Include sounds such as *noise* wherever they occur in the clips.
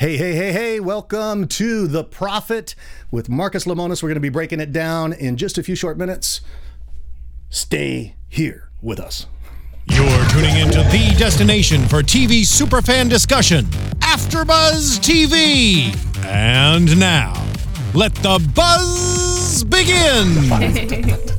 Hey, hey, hey, hey, welcome to The Profit with Marcus Lemonis. We're going to be breaking it down in just a few short minutes. Stay here with us. You're tuning into the destination for TV superfan discussion, AfterBuzz TV. And now, let the buzz begin. *laughs*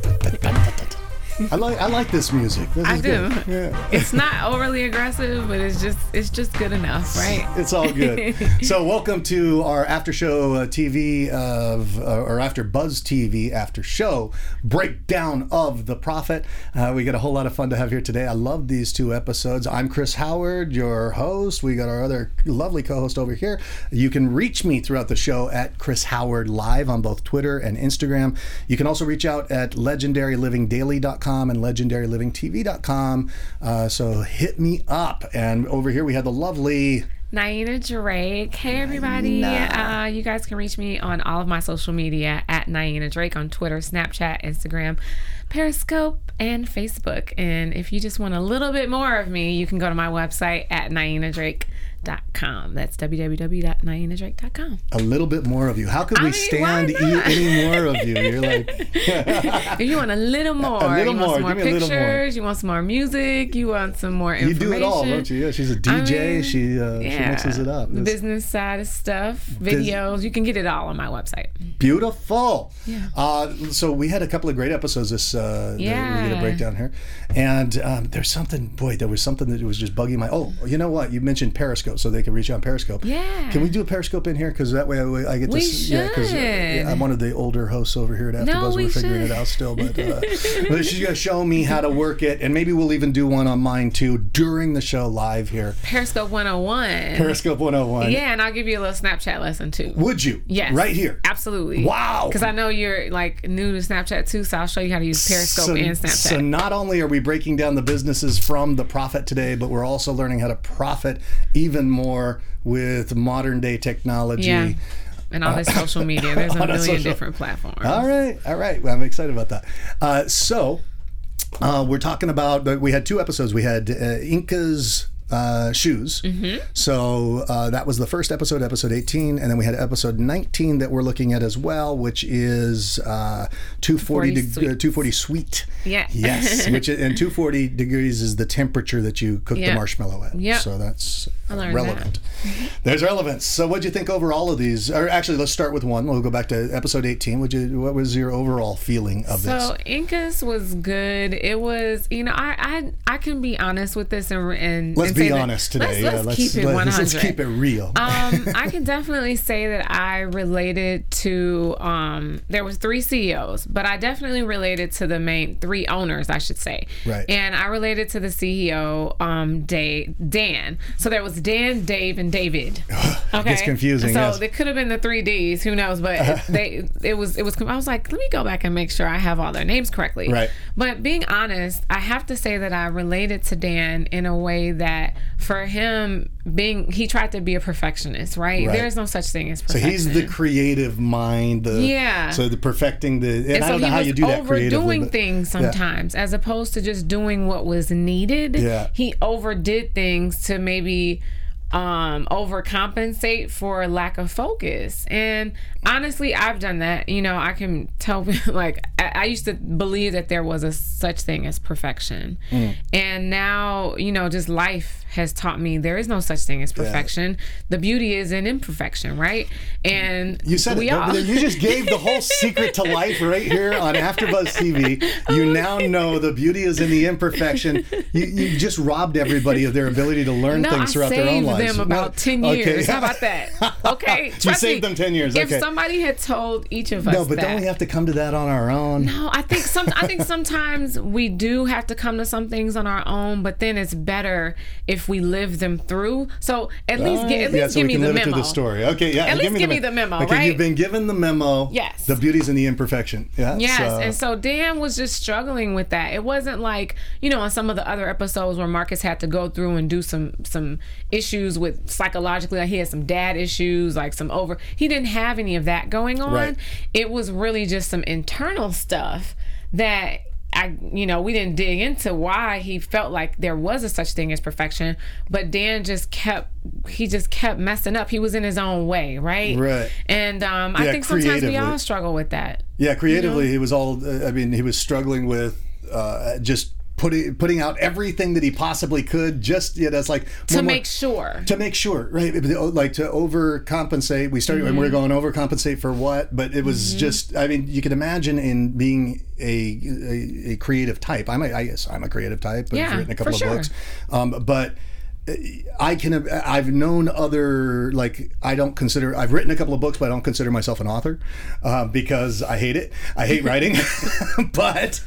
I like I like this music. This I do. good. Yeah. It's not overly aggressive, but it's just it's just good enough, right? It's all good. *laughs* so, welcome to our after show uh, TV of uh, or after Buzz TV after show breakdown of the Profit. Uh, we got a whole lot of fun to have here today. I love these two episodes. I'm Chris Howard, your host. We got our other lovely co-host over here. You can reach me throughout the show at Chris Howard Live on both Twitter and Instagram. You can also reach out at legendarylivingdaily.com and legendarylivingtv.com. Uh, so hit me up. And over here we have the lovely. Niena Drake. Hey everybody. Uh, you guys can reach me on all of my social media at Niena Drake on Twitter, Snapchat, Instagram, Periscope, and Facebook. And if you just want a little bit more of me, you can go to my website at nienadrake.com. That's www.nienadrake.com. a little bit more of you. How could I we mean, stand any more of you? You're like, *laughs* If you want a little more, little you more. want some more Give a little more. pictures, you want some more music, you want some more information. you do it all, don't you? Yeah, she's a DJ. mean, she uh, she mixes it up. The business side of stuff, videos. You can get it all on my website. beautiful. Yeah. Uh, so we had a couple of great episodes this uh, that we're a gonna break down here, and um, there's something. Boy, there was something that was just bugging my. Oh, you know what? You mentioned Periscope, so they can reach you on Periscope. Yeah. Can we do a Periscope in here? Because that way I, I get to. We s- yeah, 'cause, uh, should. I'm one of the older hosts over here at AfterBuzz. No, we're we figuring should. it out still, but, uh, *laughs* but she's gonna show me how to work it, and maybe we'll even do one on mine too during the show live here. Periscope 101. Periscope 101. Yeah, and I'll give you a little Snapchat lesson too. Would you? Yes. Right here. Absolutely. Wow. Because I know you're like new to Snapchat too, so I'll show you how to use Periscope so, and Snapchat. so not only are we breaking down the businesses from the profit today, but we're also learning how to profit even more with modern day technology. yeah. And all this social media. *laughs* There's a million social- different platforms. All right, all right. Well, I'm excited about that. Uh, so, uh, we're talking about. uh, We had two episodes. We had uh, Inkkas uh, shoes. Mm-hmm. So uh, that was the first episode, episode 18, and then we had episode 19 that we're looking at as well, which is uh, 240 deg- uh, 240 sweet. Yeah. Yes, *laughs* which is, and 240 degrees is the temperature that you cook the marshmallow at. Yeah. So that's relevant. *laughs* There's relevance. So, what'd you think over all of these? Or actually, let's start with one. We'll go back to episode 18. Would you? What was your overall feeling of So this? So Inkkas was good. It was, you know, I I, I can be honest with this and and Let's and be that- honest today. Let's, yeah, let's keep it let's- one Let's hundred. keep it real. um, I *laughs* can definitely say that I related to. Um, there was three CEOs, but I definitely related to the main three owners, I should say. Right. And I related to the CEO, um, Dave, Dan. So there was Dan, Dave, and David. *laughs* Okay. Gets confusing, So yes. it could have been the three Ds. Who knows? But *laughs* they, it was, it was. I was like, let me go back and make sure I have all their names correctly. Right. But being honest, I have to say that I related to Dan in a way that for him being he tried to be a perfectionist, right? Right. There is no such thing as so he's the creative mind. The, Yeah. So the perfecting the. And, and I so don't know how you do that overdoing things Yeah. sometimes as opposed to just doing what was needed. Yeah. He overdid things to maybe um overcompensate for lack of focus and honestly i've done that you know i can tell *laughs* like i, I used to believe that there was a such thing as perfection Mm. and now you know just life has taught me there is no such thing as perfection the beauty is in imperfection right and You said we it. all You just *laughs* gave the whole secret to life right here on AfterBuzz TV. You now know the beauty is in the imperfection. You, you just robbed everybody of their ability to learn No, things throughout their own lives. Them about ten okay. years. How about that? *laughs* Okay, You saved me, them 10 years, If okay. somebody had told each of us No, but that, don't we have to come to that on our own? no, I think some. I think *laughs* sometimes we do have to come to some things on our own, but then it's better if we live them through. So at least, get, at yeah, so give me the memo. the story. Okay, yeah. At least give me me the memo, Okay, right? you've been given the memo. Yes. The beauties and the imperfection. Yeah. Yes, so- and so Dan was just struggling with that. It wasn't like you know on some of the other episodes where Marcus had to go through and do some some issues with psychologically, like he had some dad issues, like some over. He didn't have any of that going on. Right. It was really just some internal stuff that I, you know, we didn't dig into why he felt like there was a such thing as perfection, but Dan just kept, he just kept messing up. He was in his own way, right? Right. And um, I think sometimes we all struggle with that. Yeah, creatively, he was all. I mean, he was struggling with uh, just putting putting out everything that he possibly could. Just yeah, that's like To more- make sure. to make sure, right? Like to overcompensate. We started and we Mm-hmm. we're going overcompensate for what? But it was just. I mean, you can imagine in being a a, a creative type. I'm a, I guess I'm a creative type. I've Yeah, written a couple of sure. books, um, but. I can. I've known other like I don't consider. I've written a couple of books, but I don't consider myself an author uh, because I hate it. I hate writing. *laughs* *laughs* but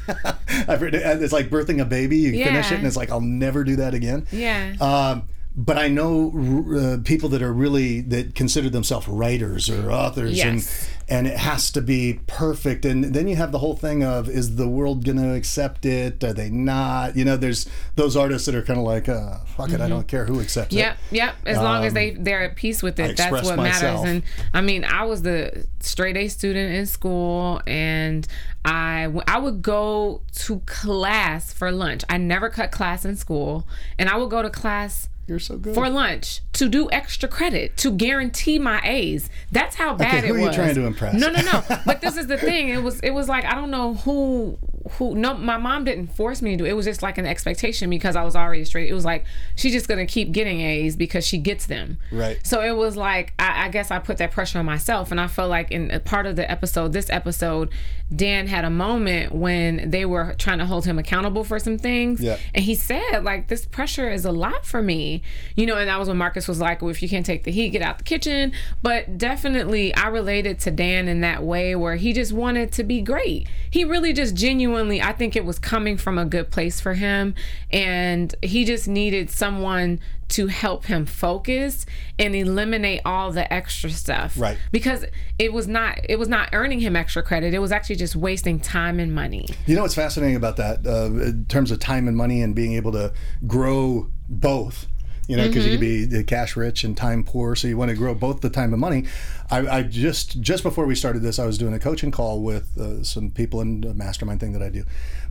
I've written. It's like birthing a baby. You finish it, and it's like I'll never do that again. Yeah. Um, but I know uh, people that are really that consider themselves writers or authors, Yes. and and it has to be perfect. And then you have the whole thing of is the world going to accept it? Are they not? You know, there's those artists that are kind of like, uh, fuck it, I don't care who accepts Yep, it. yep. As long as they they're at peace with it, that's what myself. matters. And I mean, I was the straight A student in school, and I, I would go to class for lunch. I never cut class in school, and I would go to class You're so good. for lunch to do extra credit to guarantee my A's. That's how bad Okay, it who are you was. trying to impress? No, no, no. *laughs* but this is the thing. It was it was like I don't know who who no my mom didn't force me to do it. It was just like an expectation because I was already straight. It was like she's just gonna keep getting A's because she gets them. Right. So it was like I, I guess I put that pressure on myself and I felt like in a part of the episode, this episode, Dan had a moment when they were trying to hold him accountable for some things. Yeah. And he said, like, this pressure is a lot for me. You know, and that was when Marcus was like, well, if you can't take the heat, get out the kitchen. But definitely, I related to Dan in that way where he just wanted to be great. He really just genuinely, I think it was coming from a good place for him. And he just needed someone to help him focus and eliminate all the extra stuff Right. because it was not it was not earning him extra credit it was actually just wasting time and money You know what's fascinating about that uh, in terms of time and money and being able to grow both? You know, because you can be uh, cash rich and time poor, so you want to grow both the time and money. I, I just just before we started this, I was doing a coaching call with uh, some people in the mastermind thing that I do,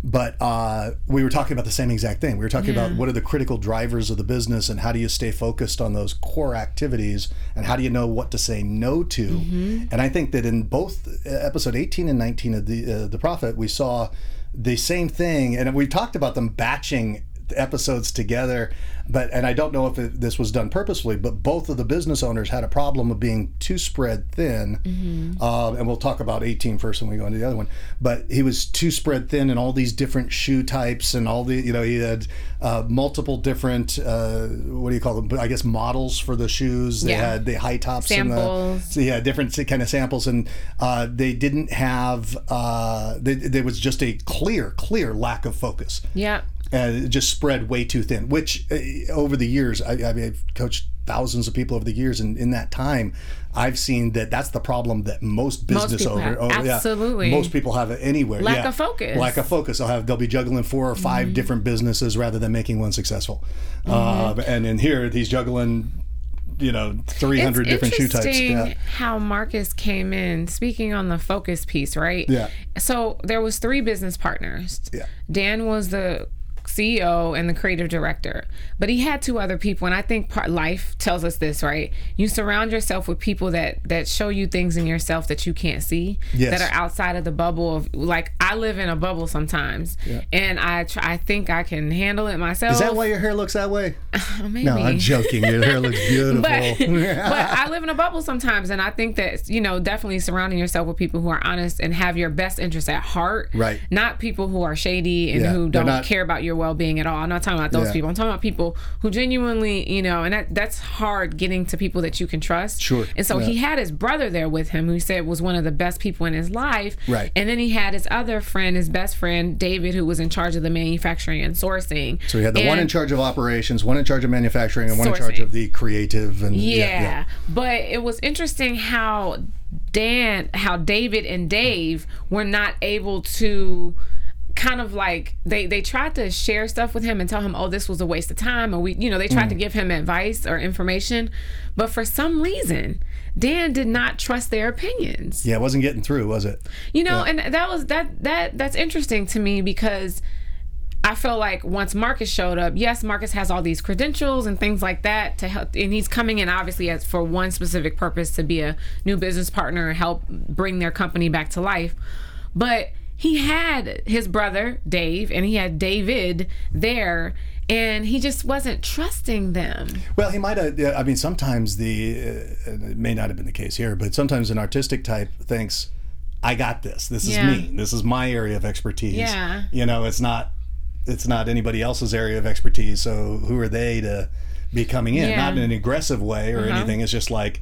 but uh, we were talking about the same exact thing. We were talking about what are the critical drivers of the business and how do you stay focused on those core activities and how do you know what to say no to. And I think that in both uh, episode 18 and 19 of the uh, the Profit, we saw the same thing, and we talked about them batching episodes together but and i don't know if it, this was done purposefully but both of the business owners had a problem of being too spread thin um, and we'll talk about 18 first when we go into the other one but he was too spread thin in all these different shoe types and all the you know he had uh, multiple different uh, what do you call them i guess models for the shoes they Yeah. had the high tops and Samples. the so yeah, different kind of samples, and uh, they didn't have. Uh, there was just a clear, clear lack of focus yep and it just spread way too thin. Which uh, over the years, I, I mean, I've coached thousands of people over the years, and in that time, I've seen that that's the problem that most business owners, have. Absolutely. most people have it anywhere. Lack yeah. of focus. Mm-hmm. Lack of focus. They'll have they'll be juggling four or 5 different businesses rather than making one successful. Uh, and in here, he's juggling. You know, three hundred different shoe types. Yeah. How Marcus came in, speaking on the focus piece, right? Yeah. So there was three business partners. Yeah. Dan was the CEO and the creative director, but he had two other people, and I think part life tells us this, right? You surround yourself with people that that show you things in yourself that you can't see, Yes. that are outside of the bubble of like I live in a bubble sometimes, and I try, I think I can handle it myself. Is that why your hair looks that way? *laughs* Oh, maybe. No, I'm joking. Your hair looks *laughs* beautiful. but, *laughs* but I live in a bubble sometimes, and I think that you know definitely surrounding yourself with people who are honest and have your best interests at heart, Right. Not people who are shady and Yeah, who don't not- care about your well being at all. I'm not talking about those Yeah. people. I'm talking about people who genuinely, you know, and that that's hard getting to people that you can trust. Sure, And so yeah. he had his brother there with him, who he said was one of the best people in his life. Right. And then he had his other friend, his best friend David, who was in charge of the manufacturing and sourcing. So he had the one in charge of operations, one in charge of manufacturing, and one in charge of the creative and yeah. Yeah, but it was interesting how Dan, how David and Dave were not able to kind of like they they tried to share stuff with him and tell him, oh, this was a waste of time, or we, you know, they tried to mm. give him advice or information, but for some reason, Dan did not trust their opinions. Yeah, it wasn't getting through, was it? You know, and that was that that that's interesting to me because I feel like once Marcus showed up, yes, Marcus has all these credentials and things like that to help, and he's coming in obviously as for one specific purpose to be a new business partner and help bring their company back to life. But he had his brother Dave and he had David there, and he just wasn't trusting them. Well, he might have. I mean, sometimes the uh, it may not have been the case here, but sometimes an artistic type thinks, "I got this. This is Yeah. me. This is my area of expertise." Yeah. You know, it's not it's not anybody else's area of expertise. So who are they to be coming in? Yeah. Not in an aggressive way or Uh-huh. anything. It's just like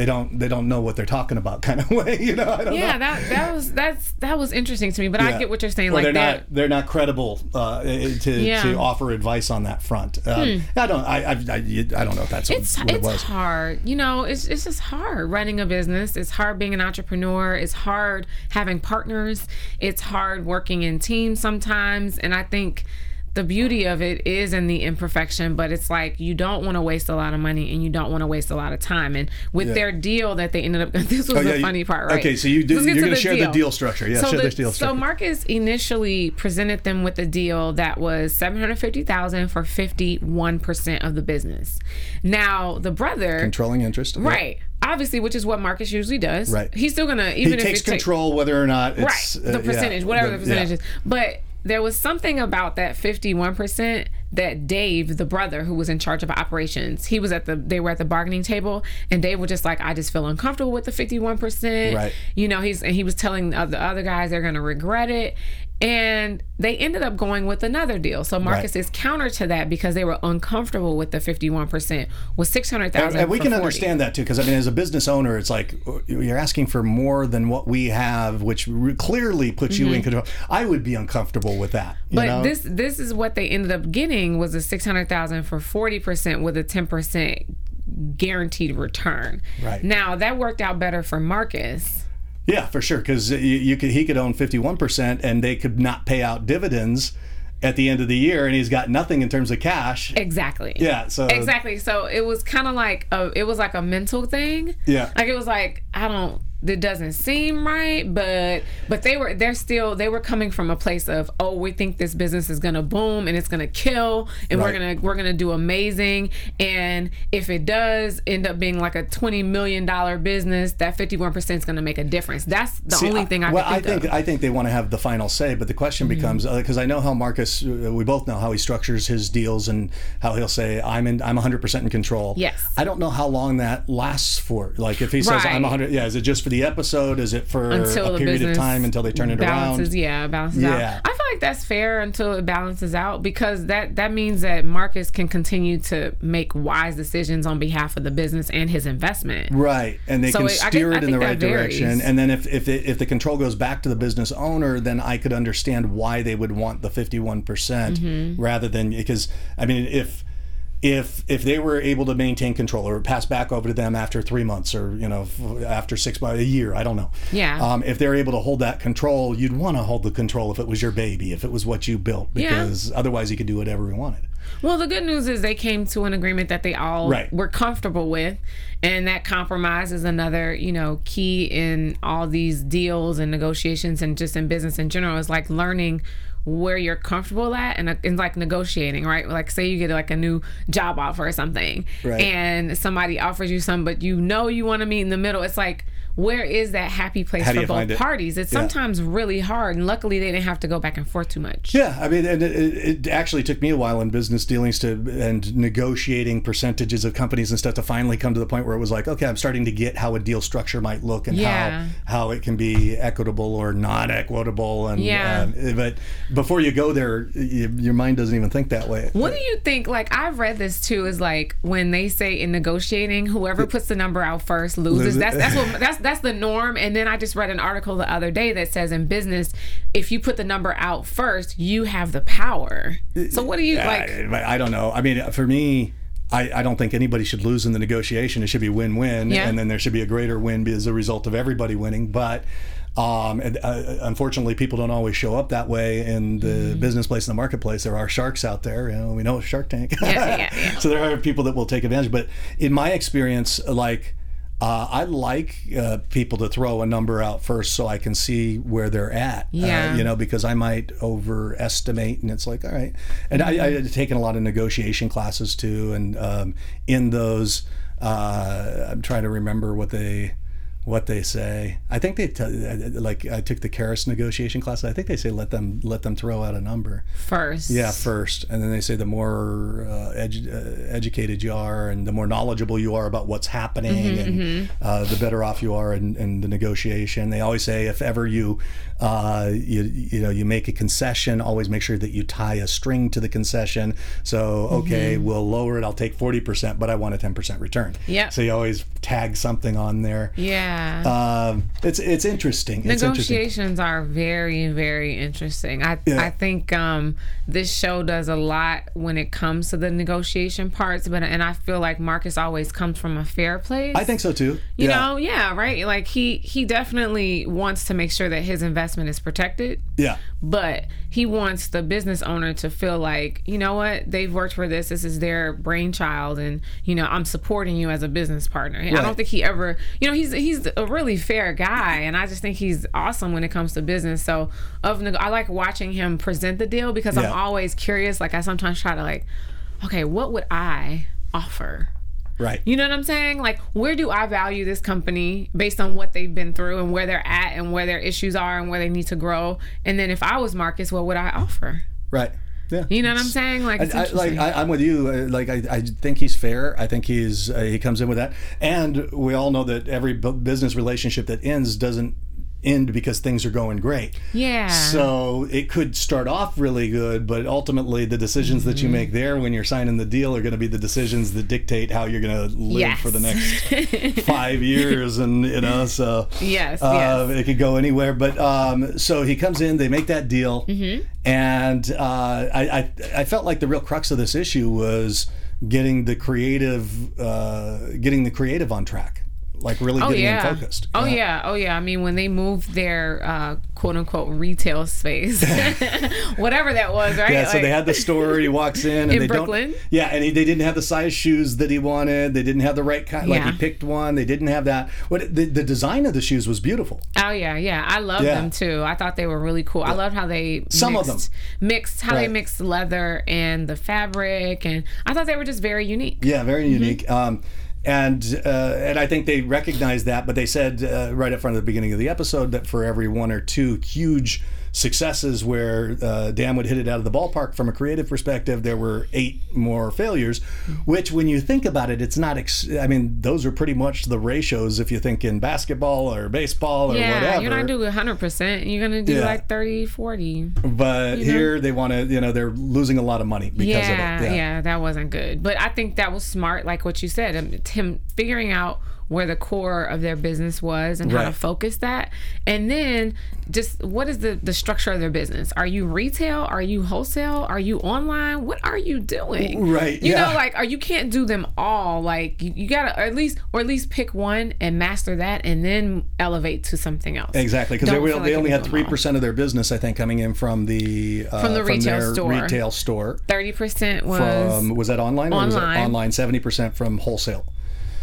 they don't they don't know what they're talking about *laughs* kind of way. You know, I don't Yeah, know. that that was that's that was interesting to me. But I get what you're saying. Or like they're that. not they're not credible uh, to Yeah. Hmm. to offer advice on that front. Um, I don't I, I I I don't know if that's what, it's what it it's was. hard you know it's, it's just hard running a business it's hard being an entrepreneur it's hard having partners it's hard working in teams sometimes and i think the beauty of it is in the imperfection but it's like you don't want to waste a lot of money and you don't want to waste a lot of time and with Yeah. their deal that they ended up *laughs* this was Oh, yeah, the you- funny part right Okay, so you did, you're going to share the deal. deal structure. Yeah, so share the, the deal so. Marcus initially presented them with a deal that was seven hundred fifty thousand for fifty one percent of the business. Now the brother, Controlling interest. right, obviously, which is what Marcus usually does. Right. he's still gonna He even if takes ta- control whether or not right it's uh, the yeah, percentage, whatever the, percentage yeah. is. But there was something about that fifty one percent that Dave, the brother who was in charge of operations, he was at the they were at the bargaining table, and Dave was just like, I just feel uncomfortable with the fifty one percent. Right. You know, he's and he was telling the other- the other guys they're gonna regret it. And they ended up going with another deal. So Marcus Right. is counter to that because they were uncomfortable with the fifty-one percent was six hundred And, thousand. and we can understand that too, because I mean, as a business owner, it's like you're asking for more than what we have, which re- clearly puts you in control. I would be uncomfortable with that. You Mm-hmm. But know? this this is what they ended up getting was a six hundred thousand for forty percent with a ten percent guaranteed return. Right. Now that worked out better for Marcus. Yeah, for sure, because you, you could he could own 51 percent, and they could not pay out dividends at the end of the year, and he's got nothing in terms of cash. Exactly. Yeah, so Exactly. So it was kind of like a, it was like a mental thing. Yeah. Like it was like I don't. It doesn't seem right, but but they were they're still they were coming from a place of oh we think this business is gonna boom and it's gonna kill and we're gonna we're gonna do amazing and if it does end up being like a twenty million dollar business that fifty one percent is gonna make a difference. That's the See, only thing I well, can think, I think of. Mm-hmm. I think they want to have the final say, but the question becomes because I know how Marcus, uh, we both know how he structures his deals and how he'll say I'm in, I'm 100 percent in control. Yes. I don't know how long that lasts for. Like if he says I'm Right. 100, yeah, is it just for the episode? Is it for until a period of time until they turn it balances, around? Yeah, balances Yeah. out. I feel like that's fair until it balances out because that that means that Marcus can continue to make wise decisions on behalf of the business and his investment. Right, and they So can it- steer think- it in the right direction. And then if if, it, if the control goes back to the business owner, then I could understand why they would want the fifty one percent Mm-hmm. rather than because I mean if if if they were able to maintain control or pass back over to them after three months or you know after six months a year I don't know Yeah. um, if they're able to hold that control you'd want to hold the control if it was your baby if it was what you built Yeah. because otherwise you could do whatever you wanted Well, the good news is they came to an agreement that they all Right. were comfortable with, and that compromise is another, you know, key in all these deals and negotiations and just in business in general is like learning where you're comfortable at and, uh, and like negotiating, right? Like say you get like a new job offer or something, Right. and somebody offers you some, but you know you want to meet in the middle. It's like where is that happy place How for both parties? It's Yeah. sometimes really hard, and luckily they didn't have to go back and forth too much. Yeah, I mean, and it, it actually took me a while in business dealings to and negotiating percentages of companies and stuff to finally come to the point where it was like, okay, I'm starting to get how a deal structure might look and Yeah. how how it can be equitable or not equitable. And Yeah. um, but before you go there, you, your mind doesn't even think that way. What do you think? Like I've read this too. Is like when they say in negotiating, whoever puts the number out first loses. Loses. That's that's what that's that's the norm. And then I just read an article the other day that says in business, if you put the number out first, you have the power. So what do you like? I, I don't know. I mean, for me. I, I don't think anybody should lose in the negotiation. It should be win-win, Yeah. and then there should be a greater win as a result of everybody winning. But Um, and uh, unfortunately, people don't always show up that way in the Mm-hmm. business place in the marketplace. There are sharks out there. You know, we know Shark Tank. Yeah, *laughs* yeah. so there are people that will take advantage. But in my experience, like. Uh, I like uh, people to throw a number out first so I can see where they're at. Uh, Yeah. you know, because I might overestimate, and it's like, all right. And I, I had taken a lot of negotiation classes too, and um, in those, uh, I'm trying to remember what they what they say. I think they tell like I took the Karrass negotiation class. I think they say let them let them throw out a number. First. Yeah, first, and then they say the more uh, edu- uh, educated you are, and the more knowledgeable you are about what's happening, Mm-hmm, and Uh, the better off you are in, in the negotiation. They always say if ever you, uh, you, you know, you make a concession, always make sure that you tie a string to the concession. So okay, Mm-hmm. we'll lower it. I'll take forty percent, but I want a ten percent return. Yeah. So you always tag something on there. Yeah. Um, it's it's interesting. It's interesting. Negotiations are very, very interesting. I Yeah. I think um, this show does a lot when it comes to the negotiation parts, but and I feel like Marcus always comes from a fair place. I think so too. you yeah. know, yeah, right. Like he he definitely wants to make sure that his investment is protected, Yeah. but he wants the business owner to feel like you know what they've worked for this. This is their brainchild, and you know I'm supporting you as a business partner. I don't think he ever, you know, he's he's a really fair guy, and I just think he's awesome when it comes to business. So of I like watching him present the deal because Yeah. I'm always curious. Like I sometimes try to like, okay, what would I offer? Right. You know what I'm saying? Like, where do I value this company based on what they've been through and where they're at and where their issues are and where they need to grow? And then if I was Marcus, what would I offer? Right. Yeah. You know what I'm saying? Like, I, I, like I, I'm with you. Uh, Like I, I think he's fair. I think he's uh, he comes in with that, and we all know that every bu- business relationship that ends doesn't end because things are going great. yeah. So it could start off really good, but ultimately the decisions that you Mm-hmm. make there when you're signing the deal are going to be the decisions that dictate how you're going to live Yes. for the next *laughs* five years, and you know, so Yes, uh, yes. it could go anywhere. But um, so he comes in, they make that deal, Mm-hmm. and uh, I, I I felt like the real crux of this issue was getting the creative, uh, getting the creative on track, like really Oh getting yeah. them focused. Oh Yeah. yeah. Oh yeah. I mean, when they moved their uh, quote unquote retail space, *laughs* whatever that was, right? Yeah, so they had the store. He walks in, and In they Brooklyn? don't. Yeah, and he, they didn't have the size shoes that he wanted. They didn't have the right kind. Like Yeah. he picked one. They didn't have that. What the, the design of the shoes was beautiful. Oh yeah, yeah. I love Yeah. them too. I thought they were really cool. I loved how they Some of mixed, mixed how they mixed leather and the fabric, and I thought they were just very unique. Yeah, very Mm-hmm. unique. Um, and uh, and I think they recognized that, but they said uh, right up front at the beginning of the episode that for every one or two huge successes where uh, Dan would hit it out of the ballpark from a creative perspective, there were eight more failures. Which, when you think about it, it's not. Ex- I mean, those are pretty much the ratios if you think in basketball or baseball or Yeah, whatever. you're not doing 100%. You're going to do Yeah. like 30, 40. but here they want to, you know, they're losing a lot of money because yeah, of it. yeah, yeah, that wasn't good. But I think that was smart, like what you said, um, him figuring out where the core of their business was and how to focus that. And then just what is the, the structure of their business? Are you retail? Are you wholesale? Are you online? What are you doing? Right, You yeah. know, like, or you can't do them all. Like, you, you gotta, at least, or at least pick one and master that and then elevate to something else. Exactly, because they, feel like they only had do them three all. percent of their business, I think, coming in from the uh, From the retail their store. Retail store. 30% was. From was that online? Or was Online. it online? Seventy percent from wholesale.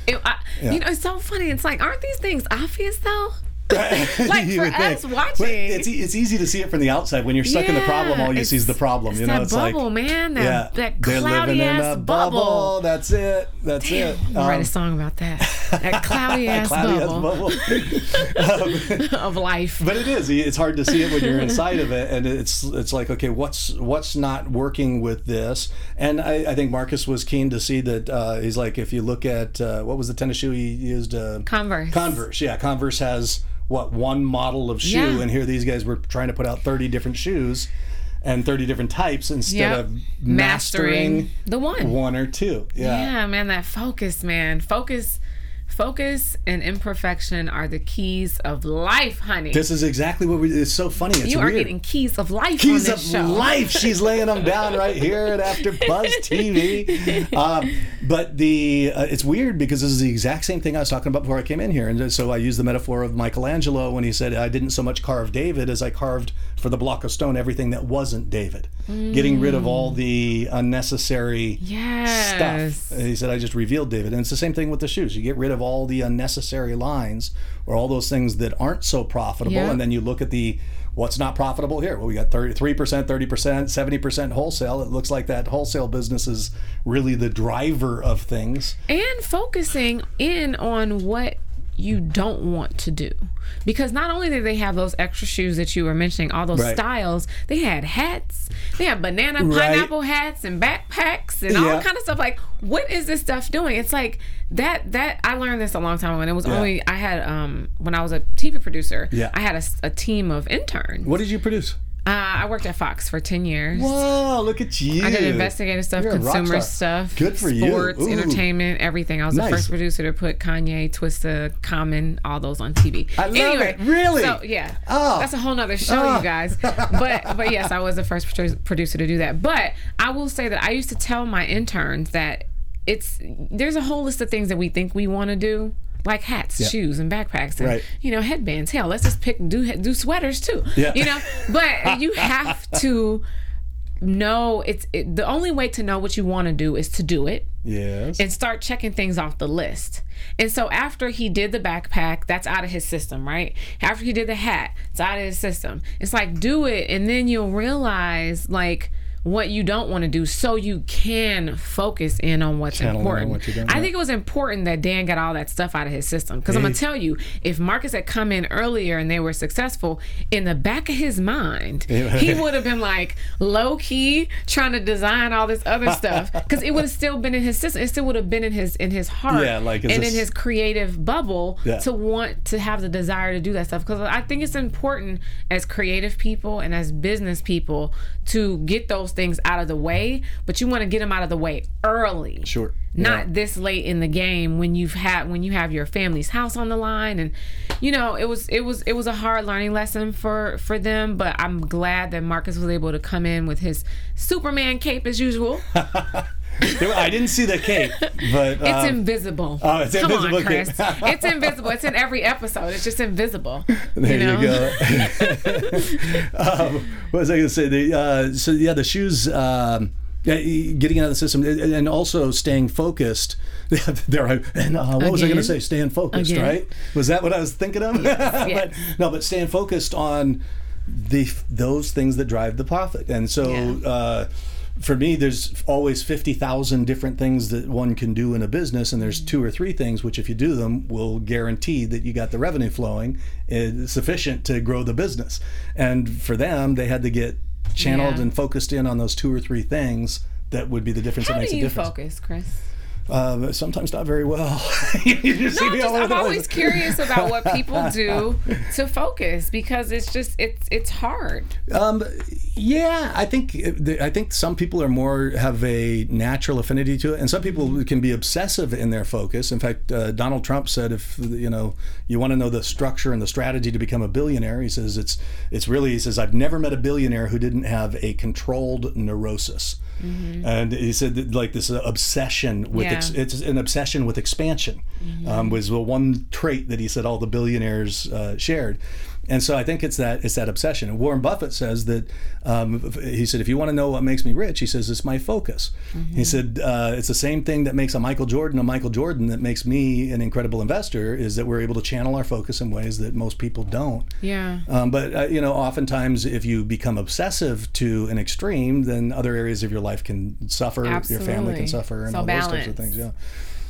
It, I, You know, it's so funny. It's like, aren't these things obvious though? *laughs* *laughs* like for us watching. it's it's easy to see it from the outside. When you're stuck in the problem, all you see is the problem. You know, that it's bubble, like man. That, yeah, that cloudy ass bubble. bubble. That's it. That's it. I'll write Um, a song about that. That *laughs* cloudy ass cloudy ass bubble, bubble. *laughs* of life. but it is it's hard to see it when you're *laughs* inside of it and it's it's like okay what's what's not working with this and i, I think marcus was keen to see that uh, he's like if you look at uh, what was the tennis shoe he used uh, Converse. converse yeah converse has what one model of shoe Yeah. and here these guys were trying to put out 30 different shoes and 30 different types instead Yep. of Mastering mastering the one. one or two yeah Yeah, man, that focus, man. Focus Focus and imperfection are the keys of life, honey. This is exactly what we. It's so funny. It's you are weird. getting keys of life Keys of show. life. *laughs* She's laying them down right here at After Buzz TV. *laughs* Um, but the uh, it's weird because this is the exact same thing I was talking about before I came in here, and so I used the metaphor of Michelangelo when he said, "I didn't so much carve David as I carved for the block of stone everything that wasn't David, getting rid of all the unnecessary Yes. stuff." And he said, "I just revealed David," and it's the same thing with the shoes. You get rid of all the unnecessary lines or all those things that aren't so profitable, Yeah. and then you look at the what's not profitable here. Well, we got 33%, 30%, 70% wholesale. It looks like that wholesale business is really the driver of things. and focusing in on what you don't want to do because not only did they have those extra shoes that you were mentioning all those Right. styles they had hats they had banana Right. pineapple hats and backpacks and all kind of stuff like what is this stuff doing it's like that that i learned this a long time ago and it was Yeah. only i had um when i was a tv producer Yeah. i had a team of interns What did you produce? Uh, i worked at fox for 10 years Whoa, look at you. I did investigative stuff, You're consumer stuff, Good for you. sports, entertainment, everything. I was Nice. the first producer to put Kanye, Twista, Common, all those on TV. I love anyway, it. Really? So yeah, Oh. that's a whole nother show, Oh. you guys. But but yes, I was the first producer to do that. But I will say that I used to tell my interns that it's there's a whole list of things that we think we want to do. Like hats, shoes, and backpacks, and Right. you know headbands. Hell, let's just pick do do sweaters too. Yeah. You know, *laughs* but you have to know it's it, the only way to know what you want to do is to do it Yes. and start checking things off the list. And so after he did the backpack, that's out of his system, right? After he did the hat, it's out of his system. It's like do it and then you'll realize like what you don't want to do so you can focus in on what's Channel important. what doing, I think it was important that Dan got all that stuff out of his system because I'm going to tell you if Marcus had come in earlier and they were successful in the back of his mind, he would have been like low key trying to design all this other *laughs* stuff because it would have still been in his system. It still would have been in his in his heart Yeah, like, and this- in his creative bubble Yeah. to want to have the desire to do that stuff because I think it's important as creative people and as business people to get those things out of the way, but you want to get them out of the way early Sure. not Yeah. this late in the game when you've had when you have your family's house on the line and you know it was it was it was a hard learning lesson for for them but i'm glad that marcus was able to come in with his superman cape as usual *laughs* I didn't see the cape, but it's uh, invisible oh, it's come invisible on chris it's invisible it's in every episode it's just invisible *laughs* There you, know? you, go. *laughs* um, what was I going to say? The, uh, so yeah, the shoes. Um, getting out of the system and also staying focused. *laughs* there, I, and uh, what was I going to say? Staying focused, Again? right? Was that what I was thinking of? yes. but, no, but staying focused on the those things that drive the profit. And so, Yeah. For me, there's always fifty thousand different things that one can do in a business, and there's two or three things which, if you do them, will guarantee that you got the revenue flowing is sufficient to grow the business. And for them, they had to get channeled Yeah. and focused in on those two or three things that would be the difference how that makes do a you difference. focus chris Uh, sometimes not very well. *laughs* just No, just, I'm always curious about what *laughs* people do to focus because it's just it's it's hard. Um, yeah, I think I think some people are more have a natural affinity to it, and some people can be obsessive in their focus. In fact, uh, Donald Trump said, if you know you want to know the structure and the strategy to become a billionaire, he says it's it's really he says I've never met a billionaire who didn't have a controlled neurosis. And he said that, like this obsession with ex- it's an obsession with expansion um, was the one trait that he said all the billionaires uh, shared. And so I think it's that it's that obsession. And Warren Buffett says that um, he said, if you want to know what makes me rich, he says it's my focus. He said uh, it's the same thing that makes a Michael Jordan a Michael Jordan that makes me an incredible investor is that we're able to channel our focus in ways that most people don't. Yeah. Um, but uh, you know, oftentimes if you become obsessive to an extreme, then other areas of your life can suffer. Your family can suffer, and So all those types of things. Yeah.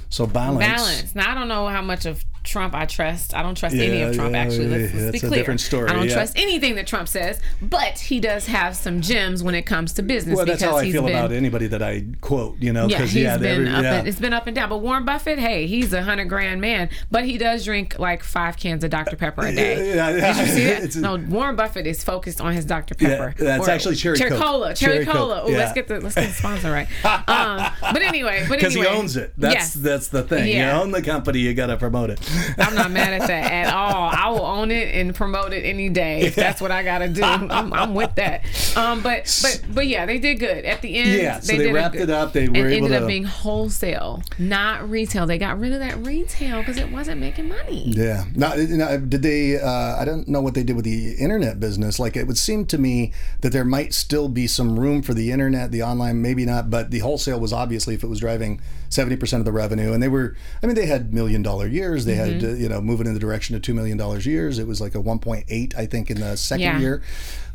So balance. balance. Now I don't know how much of Trump I trust. I don't trust any of Trump yeah, actually. Let's, yeah, let's be clear. different story, I don't yeah. trust anything that Trump says, but he does have some gems when it comes to business Well, that's because how I feel been about anybody that I quote. You know, yeah, because he's yeah, been every- up yeah. and it's been up and down. But Warren Buffett, hey, he's a hundred grand man, but he does drink like five cans of Dr Pepper a day. Yeah, yeah, Did you see that? no, Warren Buffett is focused on his Dr Pepper. that's actually cherry Coke. cola, cherry, Cherry cola. Yeah. let's get the let's get the sponsor right. *laughs* Um, but anyway, but *laughs* because he owns it. That's that's the thing. Yeah. You own the company, you got to promote it. I'm not mad at that at all. I will own it and promote it any day if that's what I gotta do. I'm, I'm with that. Um, but but but yeah, they did good at the end. Yeah, so they did wrapped it up. They and were able ended to- up being wholesale, not retail. They got rid of that retail because it wasn't making money. Yeah. Now, now, did they? Uh, I don't know what they did with the internet business. Like, it would seem to me that there might still be some room for the internet, the online, maybe not, but the wholesale was obviously if it was driving seventy percent of the revenue, and they were. I mean, they had million dollar years. They Mm-hmm. had uh, you know moving in the direction of two million dollars years. It was like a one point eight, I think, in the second Yeah. year.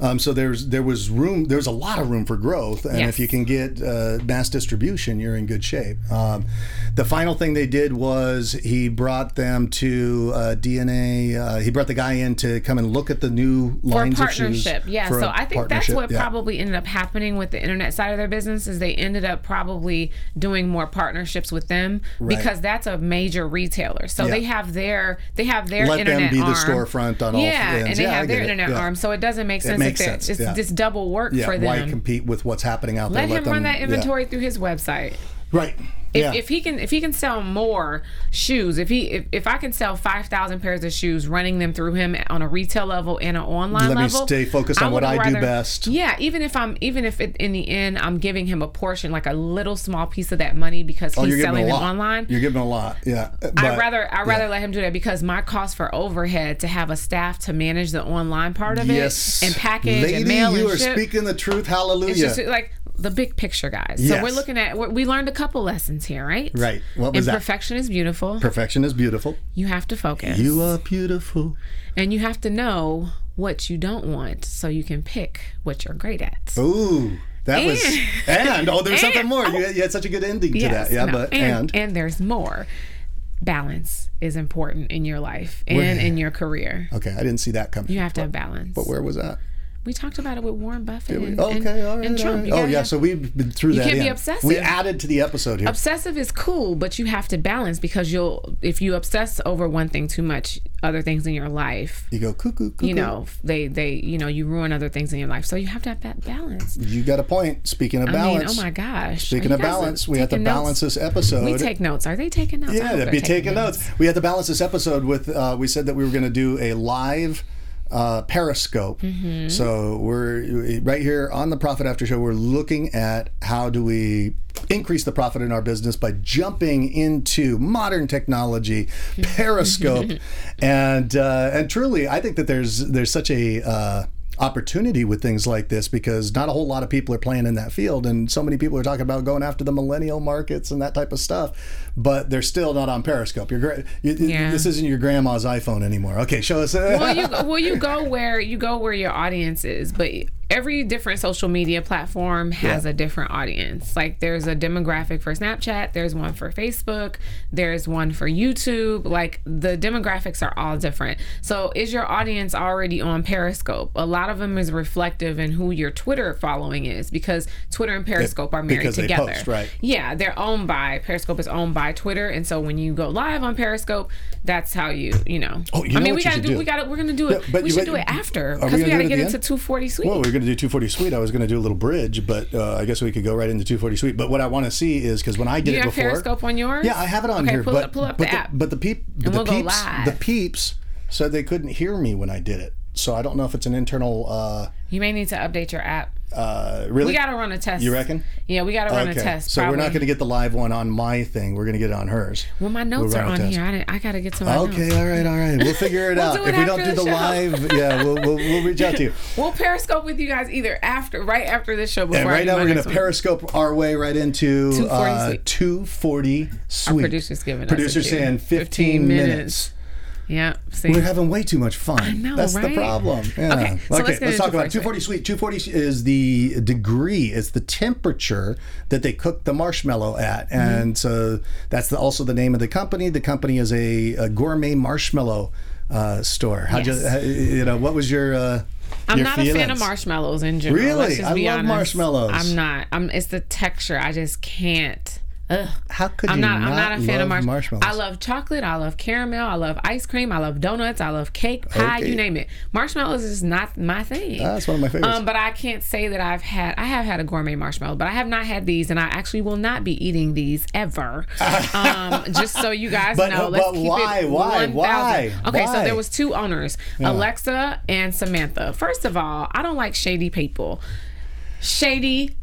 Um, so there's there was room. There's a lot of room for growth, and Yes. if you can get uh, mass distribution, you're in good shape. Um, the final thing they did was he brought them to uh, DNA. Uh, he brought the guy in to come and look at the new For lines of shoes. partnership, yeah. for So I think that's what yeah. probably ended up happening with the internet side of their business is they ended up probably doing more partnerships with them Right. because that's a major retailer. So Yeah. they have their they have their Let them internet be the storefront on all yeah, ends. and they Yeah, have their it. internet Yeah. arm. So it doesn't make sense. It makes if sense, It's just double work for them. why compete with what's happening out there. Let there? him run them- that inventory through his website. Right. If, yeah. if he can if he can sell more shoes if he if, if i can sell 5000 pairs of shoes running them through him on a retail level and an online level. Let me stay focused on what would I do best. yeah even if i'm even if it, in the end i'm giving him a portion like a little small piece of that money because oh, he's you're giving selling a them lot. online You're giving a lot. Yeah. I'd rather I'd rather let him do that because my cost for overhead to have a staff to manage the online part of Yes. it and package Lady, and mail you and are ship. speaking the truth. Hallelujah. It's just like the big picture, guys. So Yes. we're looking at we learned a couple lessons here, right? Right. What was that? Imperfection is beautiful. Perfection is beautiful. you have to focus. You are beautiful. and you have to know what you don't want so you can pick what you're great at. Ooh, that was And- *laughs* and oh, there's something and- more. You, had- you had such a good ending to Yes, that. Yeah, no, but and, and, and there's more. Balance is important in your life and Where- in your career. okay, I didn't see that coming. You have to have balance. But where was that? We talked about it with Warren Buffett and, okay, and, all right. and Trump. right. Oh yeah, have- so we've been through that. You can't be obsessive. We added to the episode here. obsessive is cool, but you have to balance because you'll if you obsess over one thing too much, other things in your life, you go cuckoo, cuckoo. you know, they they you know you ruin other things in your life. So you have to have that balance. You got a point. Speaking of I mean, balance. oh my gosh. Speaking of balance, we have to taking balance this episode. We take notes. Are they taking notes? Yeah, they're be taking notes. We had to balance this episode with. Uh, we said that we were going to do a live uh, Periscope. Mm-hmm. So we're right here on the Profit After Show. We're looking at how do we increase the profit in our business by jumping into modern technology, *laughs* Periscope, and uh, and truly, I think that there's there's such a uh, opportunity with things like this because not a whole lot of people are playing in that field and so many people are talking about going after the millennial markets and that type of stuff but they're still not on periscope your gra- you, Yeah. this isn't your grandma's iphone anymore okay show us *laughs* well, you well you go where you go where your audience is, but every different social media platform has Yeah. a different audience. Like there's a demographic for Snapchat, there's one for Facebook, there's one for YouTube. Like the demographics are all different. So is your audience already on Periscope? A lot of them is reflective in who your Twitter following is because Twitter and Periscope are married together. post, right. Yeah, they're owned by Periscope is owned by Twitter, and so when you go live on Periscope, that's how you you know. Oh, you I know mean, what we gotta do, do? We got to We're gonna do it. Yeah, but we should do it after we because gonna we got to get into end? 240 Sweet. well, we are to do 240 Sweet. I was to do a little bridge, but uh, I guess we could go right into 240 Sweet. But what I want to see is because when I did do you it have before, Periscope on yours? yeah, I have it on okay, here. Pull, but pull up but the app. but the peep, we'll the go peeps, live. the peeps said they couldn't hear me when I did it. So I don't know if it's an internal. Uh, you may need to update your app. uh, really? We got to run a test. You reckon? Yeah, we got to run okay. a test. So we're not going to get the live one on my thing. We're going to get it on hers. Well, my notes We'll are on here. I, I got to get to my notes. Okay, notes. all right, all right. We'll figure *laughs* it We'll out. it if we don't do the live, yeah, we'll, we'll, we'll reach out to you. *laughs* We'll Periscope with you guys either after, right after this show. Before And right now we're going to periscope our way right into 240 uh, suite. 240 suite. producer's giving us Producers saying 15, 15 minutes. minutes. Yeah. See. We're having way too much fun. I know, That's right? the problem. Yeah. Okay, so let's get into talk about 240 240 sweet. 240 is the degree, it's the temperature that they cook the marshmallow at. Mm-hmm. And so that's the, also the name of the company. The company is a, a gourmet marshmallow uh, store. How'd Yes. you, you know, what was your. Uh, I'm your not a fan of marshmallows in general. Really? Let's I love honest. marshmallows. I'm not. I'm. It's the texture. I just can't. Ugh. How could I'm you not, not, I'm not a fan of marsh- marshmallows? I love chocolate. I love caramel. I love ice cream. I love donuts. I love cake, pie. Okay. You name it. Marshmallows is not my thing. That's one of my favorites. Um, but I can't say that I've had. I have had a gourmet marshmallow, but I have not had these, and I actually will not be eating these ever. *laughs* um, just so you guys But- know. Let's but keep why? it Why? 1,000. Why? Okay, so there was two owners, Alexa and Samantha. First of all, I don't like shady people. Shady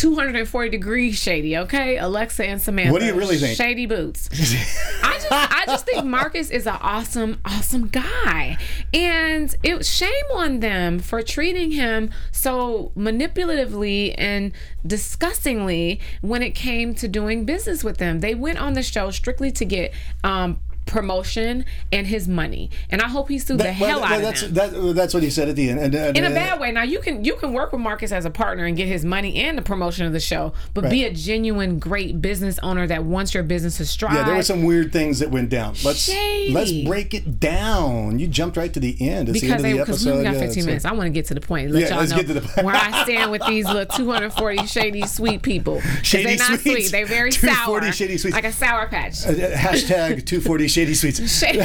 240 degrees shady, okay? Alexa and Samantha. What do you really think? Shady boots. *laughs* I just I just think Marcus is an awesome, awesome guy. And it shame on them for treating him so manipulatively and disgustingly when it came to doing business with them. They went on the show strictly to get um promotion and his money. And I hope he sued the Well, hell out that's, of them that, that's what he said at the end. And, and, in a bad way. Now you can you can work with Marcus as a partner and get his money and the promotion of the show, but be a genuine great business owner that wants your business to strive. Yeah, there were some weird things that went down. Let's Shady. let's break it down. You jumped right to the end. It's because the they end of the because we episode. only got Yeah, 15 so- minutes. I want to get to the point. Let Yeah, y'all let's know get to the- *laughs* where I stand with these little 240 *laughs* shady sweet people. Shady they're not sweets. sweet. They're very *laughs* sour. 240 shady sweets. Like a sour patch. Uh, Hashtag 240 Shady Sweets. *laughs* Shady,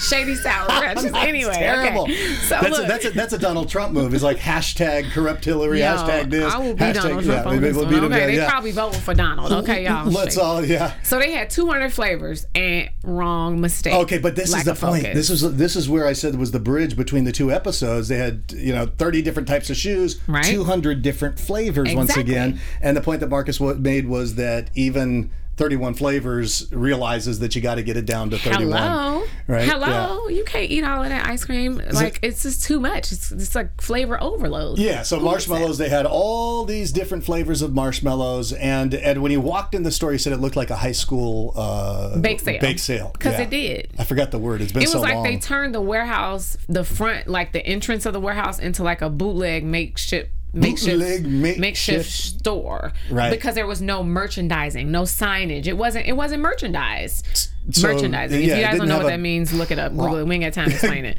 shady sour. *laughs* That's anyway, terrible. okay. So that's, look, a, that's, a, that's a Donald Trump move. It's like hashtag corrupt Hillary, hashtag this. I will be hashtag, Donald yeah, Trump on maybe this we'll one. Okay, they yeah. probably voting for Donald. *laughs* Okay, y'all. Let's straight. all, yeah. So they had 200 flavors and wrong mistake. Okay, but this is the point. focus. This is this is where I said was the bridge between the two episodes. They had you know thirty different types of shoes, Right. two hundred different flavors once again. And the point that Marcus made was that even thirty one flavors realizes that you got to get it down to thirty one. Hello. Right? Hello. You can't eat all of that ice cream. Like it's just too much. It's it's like flavor overload. Yeah. yeah, so Who marshmallows, they had all these different flavors of marshmallows, and and when he walked in the store, he said it looked like a high school uh, Bake sale. Bake sale, Because Yeah. it did. I forgot the word. It's been It was so like long. they turned the warehouse, the front, like the entrance of the warehouse, into like a bootleg makeshift. Makeshift, Bootleg makeshift. store, Right. Because there was no merchandising, no signage. It wasn't. It wasn't merchandised. So, merchandising. yeah, if you guys don't know what a- that means, look it up. Google it. We ain't got time to explain it.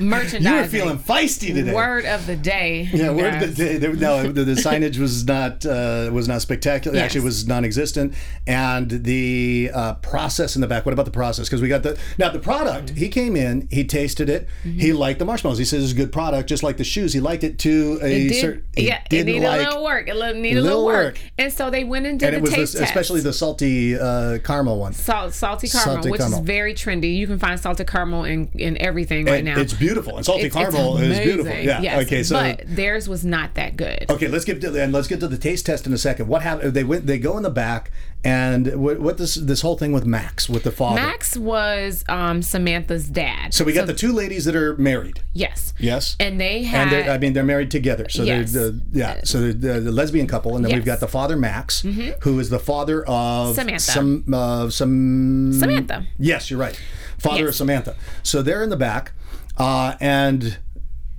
merchandising. *laughs* *laughs* you were feeling feisty today. Word of the day. Yeah, word of the day. No, *laughs* the, the signage was not uh, was not spectacular. Yes. Actually, it was non-existent. And the uh, process in the back. What about the process? Because we got the now the product. He came in, he tasted it, Mm-hmm. he liked the marshmallows. He says it's a good product, just like the shoes. He liked it to a certain. yeah, it needed a little work. It needed a little little work. work. And so they went and did and the it was taste the, test. especially the salty uh, caramel one. Salt, salty caramel, Salty which caramel. is very trendy. You can find salted caramel in, in everything right now. It's beautiful, and it's caramel is beautiful. Yeah. Yes. Okay. So. but theirs was not that good. Okay, let's get to and let's get to the taste test in a second. What happened? They went. They go in the back, and what, what this this whole thing with Max with the father. Max was um, Samantha's dad. So we got the two ladies that are married. yes, Yes. and they had And they're, I mean, they're married together. So Yes. they're the yeah. So they're the, the lesbian couple, and then we've Mm-hmm. got the father Max, who is the father of Samantha. Some uh, some Samantha. Yes, you're right. Father of Samantha. So they're in the back, uh, and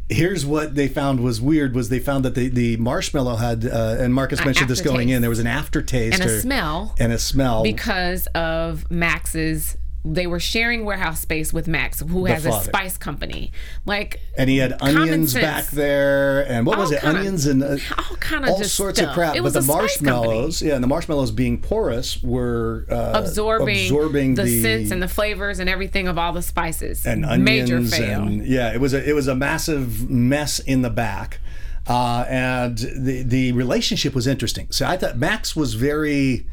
here's what they found was weird was they found that the, the marshmallow had uh, and Marcus mentioned this going in there was an aftertaste and a or- smell and a smell because of Max's. They were sharing warehouse space with Max, who has a spice company. Like and he had onions back there and what was it kinda- onions and uh, all kinda all just sorts of crap It but the a spice company. marshmallows yeah and the marshmallows being porous were uh, absorbing, absorbing the, scents and the flavors and everything of all the spices. and onions Major fail. and yeah it was a it was a massive mess in the back uh, and the the relationship was interesting so I thought Max was very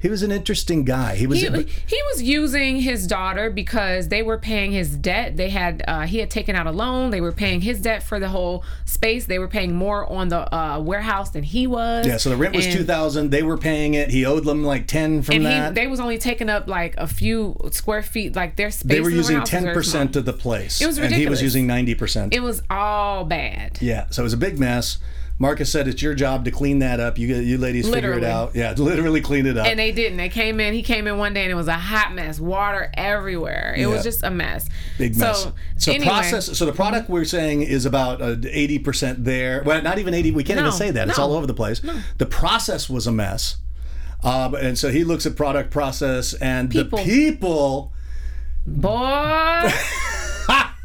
he was an interesting guy he was he, he was using his daughter because they were paying his debt. They had uh, he had taken out a loan. They were paying his debt for the whole space. They were paying more on the uh, warehouse than he was. yeah so the rent was And- two thousand they were paying it he owed them like ten from And he, that they was only taking up like a few square feet, like their space. they were the using ten percent of the place It was ridiculous. and he was using ninety percent It was all bad. Yeah, so it was a big mess. Marcus said it's your job to clean that up. You you ladies figure it out. Yeah, *laughs* literally clean it up. And they didn't. They came in. He came in one day and it was a hot mess. Water everywhere. It Yeah. was just a mess. Big mess. So, So, anyway, process. So the product we're saying is about uh, eighty percent there. Well, not even eighty. We can't No, even say that. It's all over the place. The process was a mess. Uh, and so he looks at product process and People. the people. Boy. *laughs*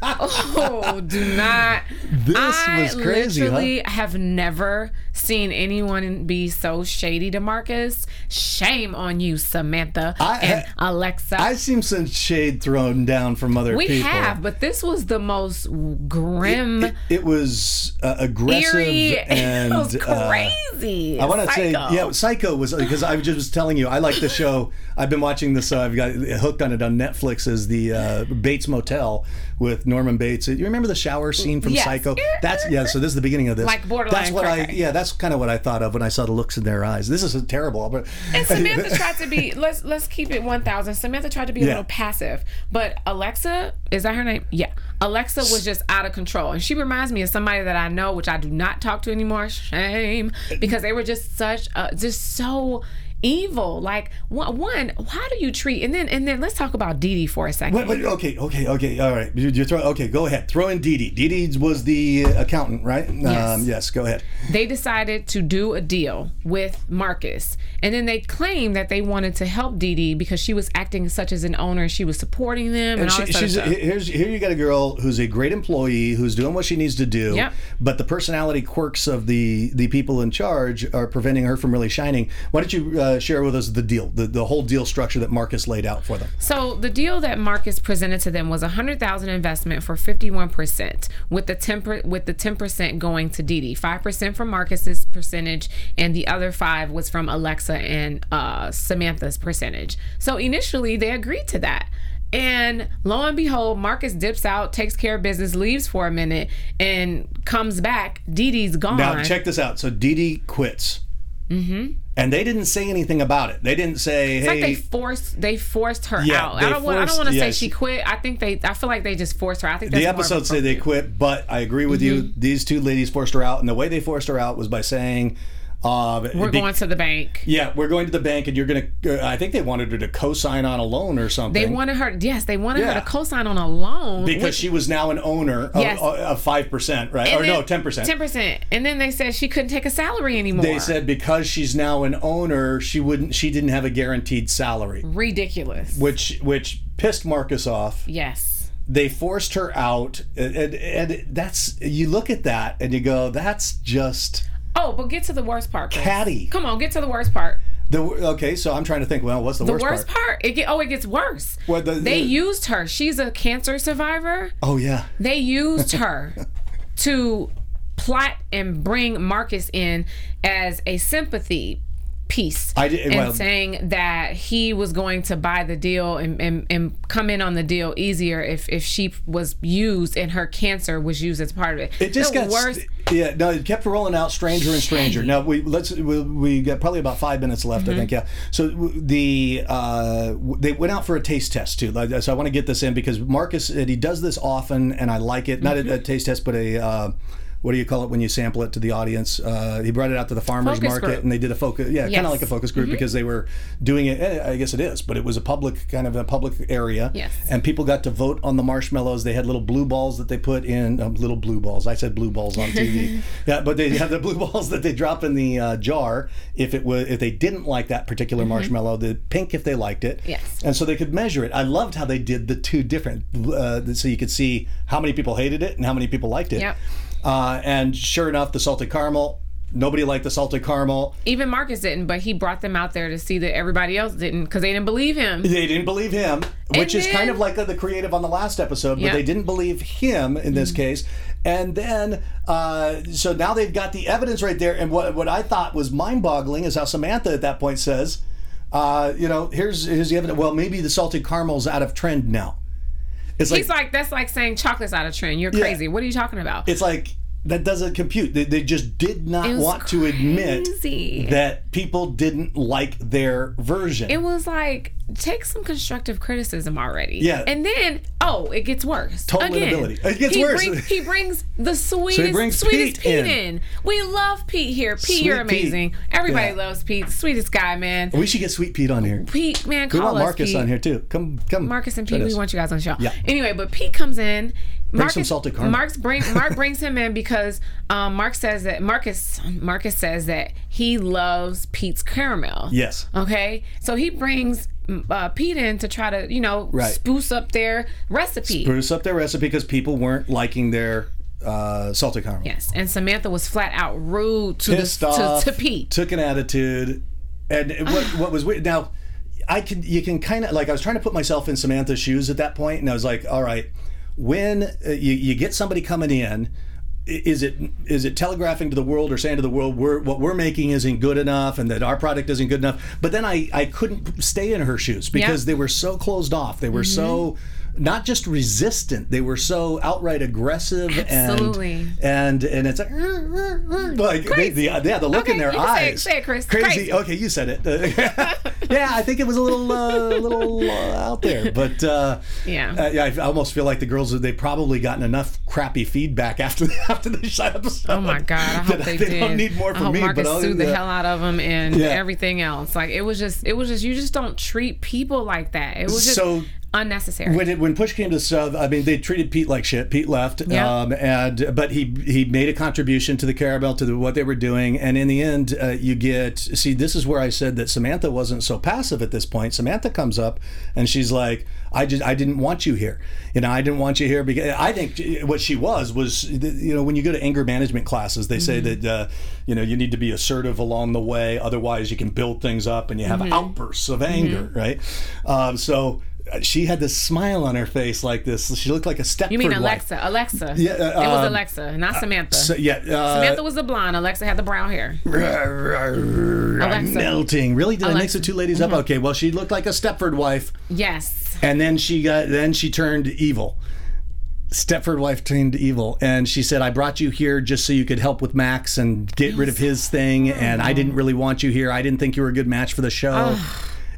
oh, do not. This I was crazy, huh? literally have never seen anyone be so shady to Marcus. Shame on you, Samantha I- and Alexa. I've seen some shade thrown down from other we people. have, but this was the most grim, It, it was uh, aggressive eerie, *laughs* and it was uh, crazy. I want to say, yeah, Psycho was because I was just telling you, I like the show. I've been watching this. Uh, I've got hooked on it on Netflix. Is the uh, Bates Motel with Norman Bates? You remember the shower scene from Yes. Psycho? That's yeah. So this is the beginning of this. Like borderline That's what I. Yeah, that's kind of what I thought of when I saw the looks in their eyes. This is terrible. But And *laughs* Samantha tried to be let's let's keep it one thousand. Samantha tried to be a Yeah. little passive, but Alexa is that her name? Yeah, Alexa was just out of control, and she reminds me of somebody that I know, which I do not talk to anymore. Shame, because they were just such uh, just so evil. Like one, one, how do you treat? And then and then let's talk about Dee Dee for a second. Wait, wait, okay, okay, okay, all right. You, you throw, okay, go ahead. Throw in Dee Dee. Dee Dee was the accountant, right? Yes. Um, yes. Go ahead. they decided to do a deal with Marcus. And then they claimed that they wanted to help Dee Dee because she was acting such as an owner. She was supporting them and, And all she, she's here's here you got a girl who's a great employee who's doing what she needs to do. Yep. But the personality quirks of the the people in charge are preventing her from really shining. Why don't you uh, share with us the deal, the, the whole deal structure that Marcus laid out for them? So the deal that Marcus presented to them was a hundred thousand investment for fifty one percent, with the ten with the ten percent going to Dee, five percent from Marcus's percentage, and the other five was from Alexa and uh, Samantha's percentage. So initially they agreed to that. And lo and behold, Marcus dips out, takes care of business, leaves for a minute, and comes back. Dee Dee's gone. Now check this out. So Dee Dee quits. Mm-hmm. And they didn't say anything about it. They didn't say, It's "Hey." like they forced they forced her Yeah, out. I don't want I don't want to yeah, say she- quit. I think they I feel like they just forced her. I think the episodes say they quit, but I agree with you. Mm-hmm. These two ladies forced her out, and the way they forced her out was by saying, uh, We're be- going to the bank. Yeah, we're going to the bank, and you're going to. Uh, I think they wanted her to co-sign on a loan or something. They wanted her, yes, they wanted Yeah. her to co-sign on a loan because which- she was now an owner of, Yes. of five percent, right? and Or no, ten percent. 10%. And then they said she couldn't take a salary anymore. They said because she's now an owner, she wouldn't. She didn't have a guaranteed salary, ridiculous. which which pissed Marcus off. Yes. They forced her out, and, and, and that's you look at that and you go, that's just Oh, but get to the worst part. Chris. Catty. Come on, get to the worst part. the okay. So I'm trying to think. Well, what's the, worst part? The worst, worst, part? part? it get oh, it gets worse. What, the- they the- used her. She's a cancer survivor. Oh yeah. They used *laughs* her to plot and bring Marcus in as a sympathy piece I did- and well- saying that he was going to buy the deal and, and, and come in on the deal easier if, if she was used and her cancer was used as part of it. It just the got worst. Yeah, no, it kept rolling out stranger and stranger. Now we let's we, we got probably about five minutes left, Mm-hmm. I think. Yeah. So the uh, they went out for a taste test too. So I want to get this in because Marcus he does this often, and I like it. Not a, Mm-hmm. a taste test, but a. Uh, what do you call it when you sample it to the audience? Uh, he brought it out to the farmers Focus market, group. and they did a focus. Yeah, kind Yes. Mm-hmm. of like a focus group because they were doing it. eh, I guess it is, but it was a public kind of a public area. Yes. And people got to vote on the marshmallows. They had little blue balls that they put in. Um, little blue balls. I said blue balls on TV. *laughs* yeah, but they had the blue balls that they drop in the uh, jar if it was if they didn't like that particular marshmallow. The pink if they liked it. Mm-hmm. Yes. And so they could measure it. I loved how they did the two different, uh, so you could see how many people hated it and how many people liked it. Yep. Uh, and sure enough, the salted caramel. Nobody liked the salted caramel. Even Marcus didn't, but he brought them out there to see that everybody else didn't because they didn't believe him. They didn't believe him, which is kind of like the creative on the last episode, but they didn't believe him in this case. And then, uh, so now they've got the evidence right there. And what, what I thought was mind boggling is how Samantha at that point says, uh, you know, here's, here's the evidence. Well, maybe the salted caramel's out of trend now. It's like, He's like, that's like saying chocolate's out of trend. You're crazy. What are you talking about? it's like, that doesn't compute. They, they just did not want to admit that people didn't like their version. it was like take some constructive criticism already. Yeah. And then Oh, it gets worse. Total Again, inability. It gets he worse. Brings, he brings the sweetest, brings sweetest Pete Pete, in. in. We love Pete here. Pete, Sweet you're Pete. amazing. Everybody Yeah. loves Pete. Sweetest guy, man. We should get Sweet Pete on here. Pete, man, We call want us Marcus Pete. on here too. Come, come. Marcus and Pete, we want you guys on the show. Yeah. Anyway, but Pete comes in. Marcus, some salted caramel. Mark's bring, Mark *laughs* brings him in because um, Mark says that Marcus Marcus says that he loves Pete's caramel. Yes. Okay, so he brings uh, Pete in to try to you know Right. spruce up their recipe. Spruce up their recipe because people weren't liking their uh, salted caramel. Yes, and Samantha was flat out rude to Pissed the, off. to, to Pete. Took an attitude, and what what was weird now. I can you can kind of like I was trying to put myself in Samantha's shoes at that point, and I was like, all right, when uh, you, you get somebody coming in. Is it is it telegraphing to the world or saying to the world we're what we're making isn't good enough and that our product isn't good enough? But then I I couldn't stay in her shoes because they were so closed off. They were so Mm-hmm. Not just resistant. They were so outright aggressive Absolutely. and and and it's like, like they, the, yeah the look Okay, in their can say it- eyes. say it, Chris. Crazy. Crazy. Okay, you said it. *laughs* *laughs* yeah, I think it was a little uh, little uh, out there, but uh, Yeah. uh, yeah. I almost feel like the girls they probably gotten enough crappy feedback after *laughs* after this episode. Oh my God! I hope that they, they did. don't need more I from hope me. Marcus but other sued than the hell out of them and Yeah. everything else. Like it was just, it was just, you just don't treat people like that. It was just So- unnecessary. when it, when push came to shove, I mean, they treated Pete like shit. Pete left, Yeah. um, and but he he made a contribution to the caramel to the, what they were doing, and in the end, uh, you get see. This is where I said that Samantha wasn't so passive at this point. Samantha comes up and she's like, "I just I didn't want you here. You know, I didn't want you here because I think what she was was you know when you go to anger management classes, they say that uh, you know you need to be assertive along the way, otherwise you can build things up and you have outbursts of anger, right? Um, so. Uh, She had this smile on her face like this. She looked like a Stepford you mean wife. Alexa? Alexa. Yeah, uh, it was um, Alexa, not Samantha. So, yeah, uh, Samantha was the blonde. Alexa had the brown hair. Alexa. melting. Really? Did I mix Mm-hmm. the two ladies up? Okay. Well, she looked like a Stepford wife, Yes. and then she got then she turned evil. Stepford wife turned evil, and she said, "I brought you here just so you could help with Max and get rid of his thing, and I didn't really want you here. I didn't think you were a good match for the show."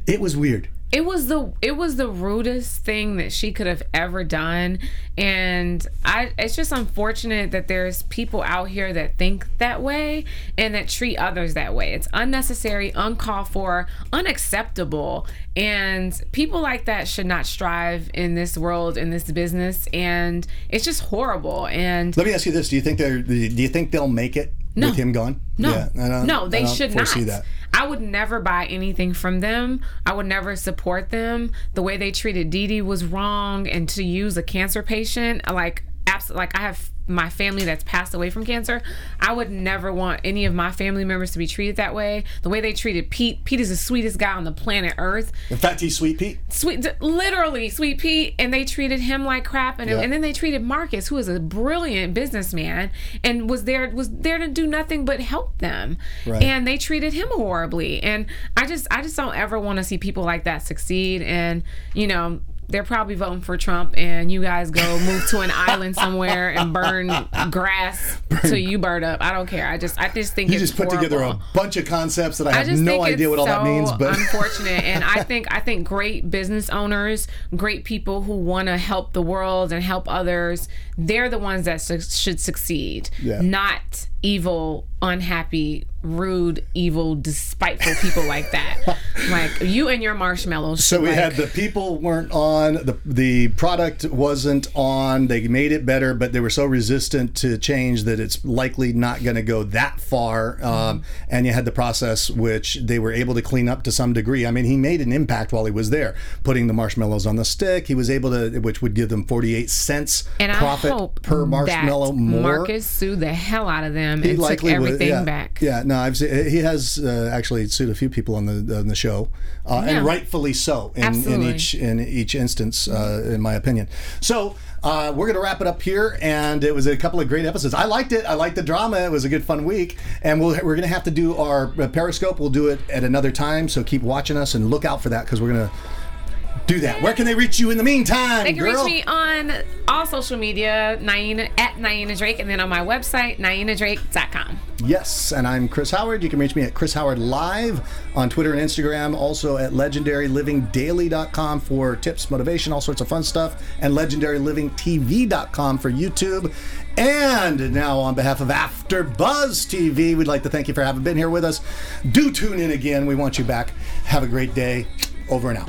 It was weird. It was the it was the rudest thing that she could have ever done, and I it's just unfortunate that there's people out here that think that way and that treat others that way. It's unnecessary, uncalled for, unacceptable, and people like that should not strive in this world in this business, and it's just horrible. And Let me ask you this: Do you think they're? Do you think they'll make it No. with him gone? No, Yeah, no, they should not. that. I would never buy anything from them. I would never support them. The way they treated Dee Dee was wrong, and to use a cancer patient, like absolutely, like I have my family that's passed away from cancer. I would never want any of my family members to be treated that way. The way they treated Pete. Pete is the sweetest guy on the planet Earth. In fact, he's sweet Pete. Sweet, literally, Sweet Pete, and they treated him like crap, and, Yeah. and then they treated Marcus, who is a brilliant businessman, and was there was there to do nothing but help them, Right. and they treated him horribly, and I just I just don't ever want to see people like that succeed, and you know. They're probably voting for Trump, and you guys go move to an island somewhere and burn grass till you burn up. I don't care. I just, I just think You it's just put together a bunch of concepts that I I have no idea what all that means, but unfortunate. And I *laughs* think I think great business owners, great people who want to help the world and help others, they're the ones that su- should succeed. Yeah. Not evil, unhappy, rude, evil, despiteful people like that. *laughs* like you and your marshmallows. So we like, had the people weren't on the the product wasn't on. They made it better, but they were so resistant to change that it's likely not going to go that far. Um, and you had the process which they were able to clean up to some degree. I mean, he made an impact while he was there, putting the marshmallows on the stick. He was able to, which would give them forty eight cents and profit per marshmallow more. Marcus sued the hell out of them He and took likely would, yeah. back. Yeah, no, I've seen, he has uh, actually sued a few people on the on the show, uh, Yeah. and rightfully so in, in each in each instance, uh, in my opinion. So. Uh, we're gonna wrap it up here, and it was a couple of great episodes. I liked it. I liked the drama. It was a good, fun week, and we'll, we're gonna have to do our uh, Periscope. We'll do it at another time, so keep watching us and look out for that because we're gonna do that. Where can they reach you in the meantime, They can girl? reach me on all social media, Niena, at Niena Drake, and then on my website, nienadrake.com. Yes, and I'm Chris Howard. You can reach me at Chris Howard Live on Twitter and Instagram. Also at legendarylivingdaily.com for tips, motivation, all sorts of fun stuff, and legendarylivingtv.com for YouTube. And now, on behalf of After Buzz TV, we'd like to thank you for having been here with us. Do tune in again. We want you back. Have a great day. Over and out.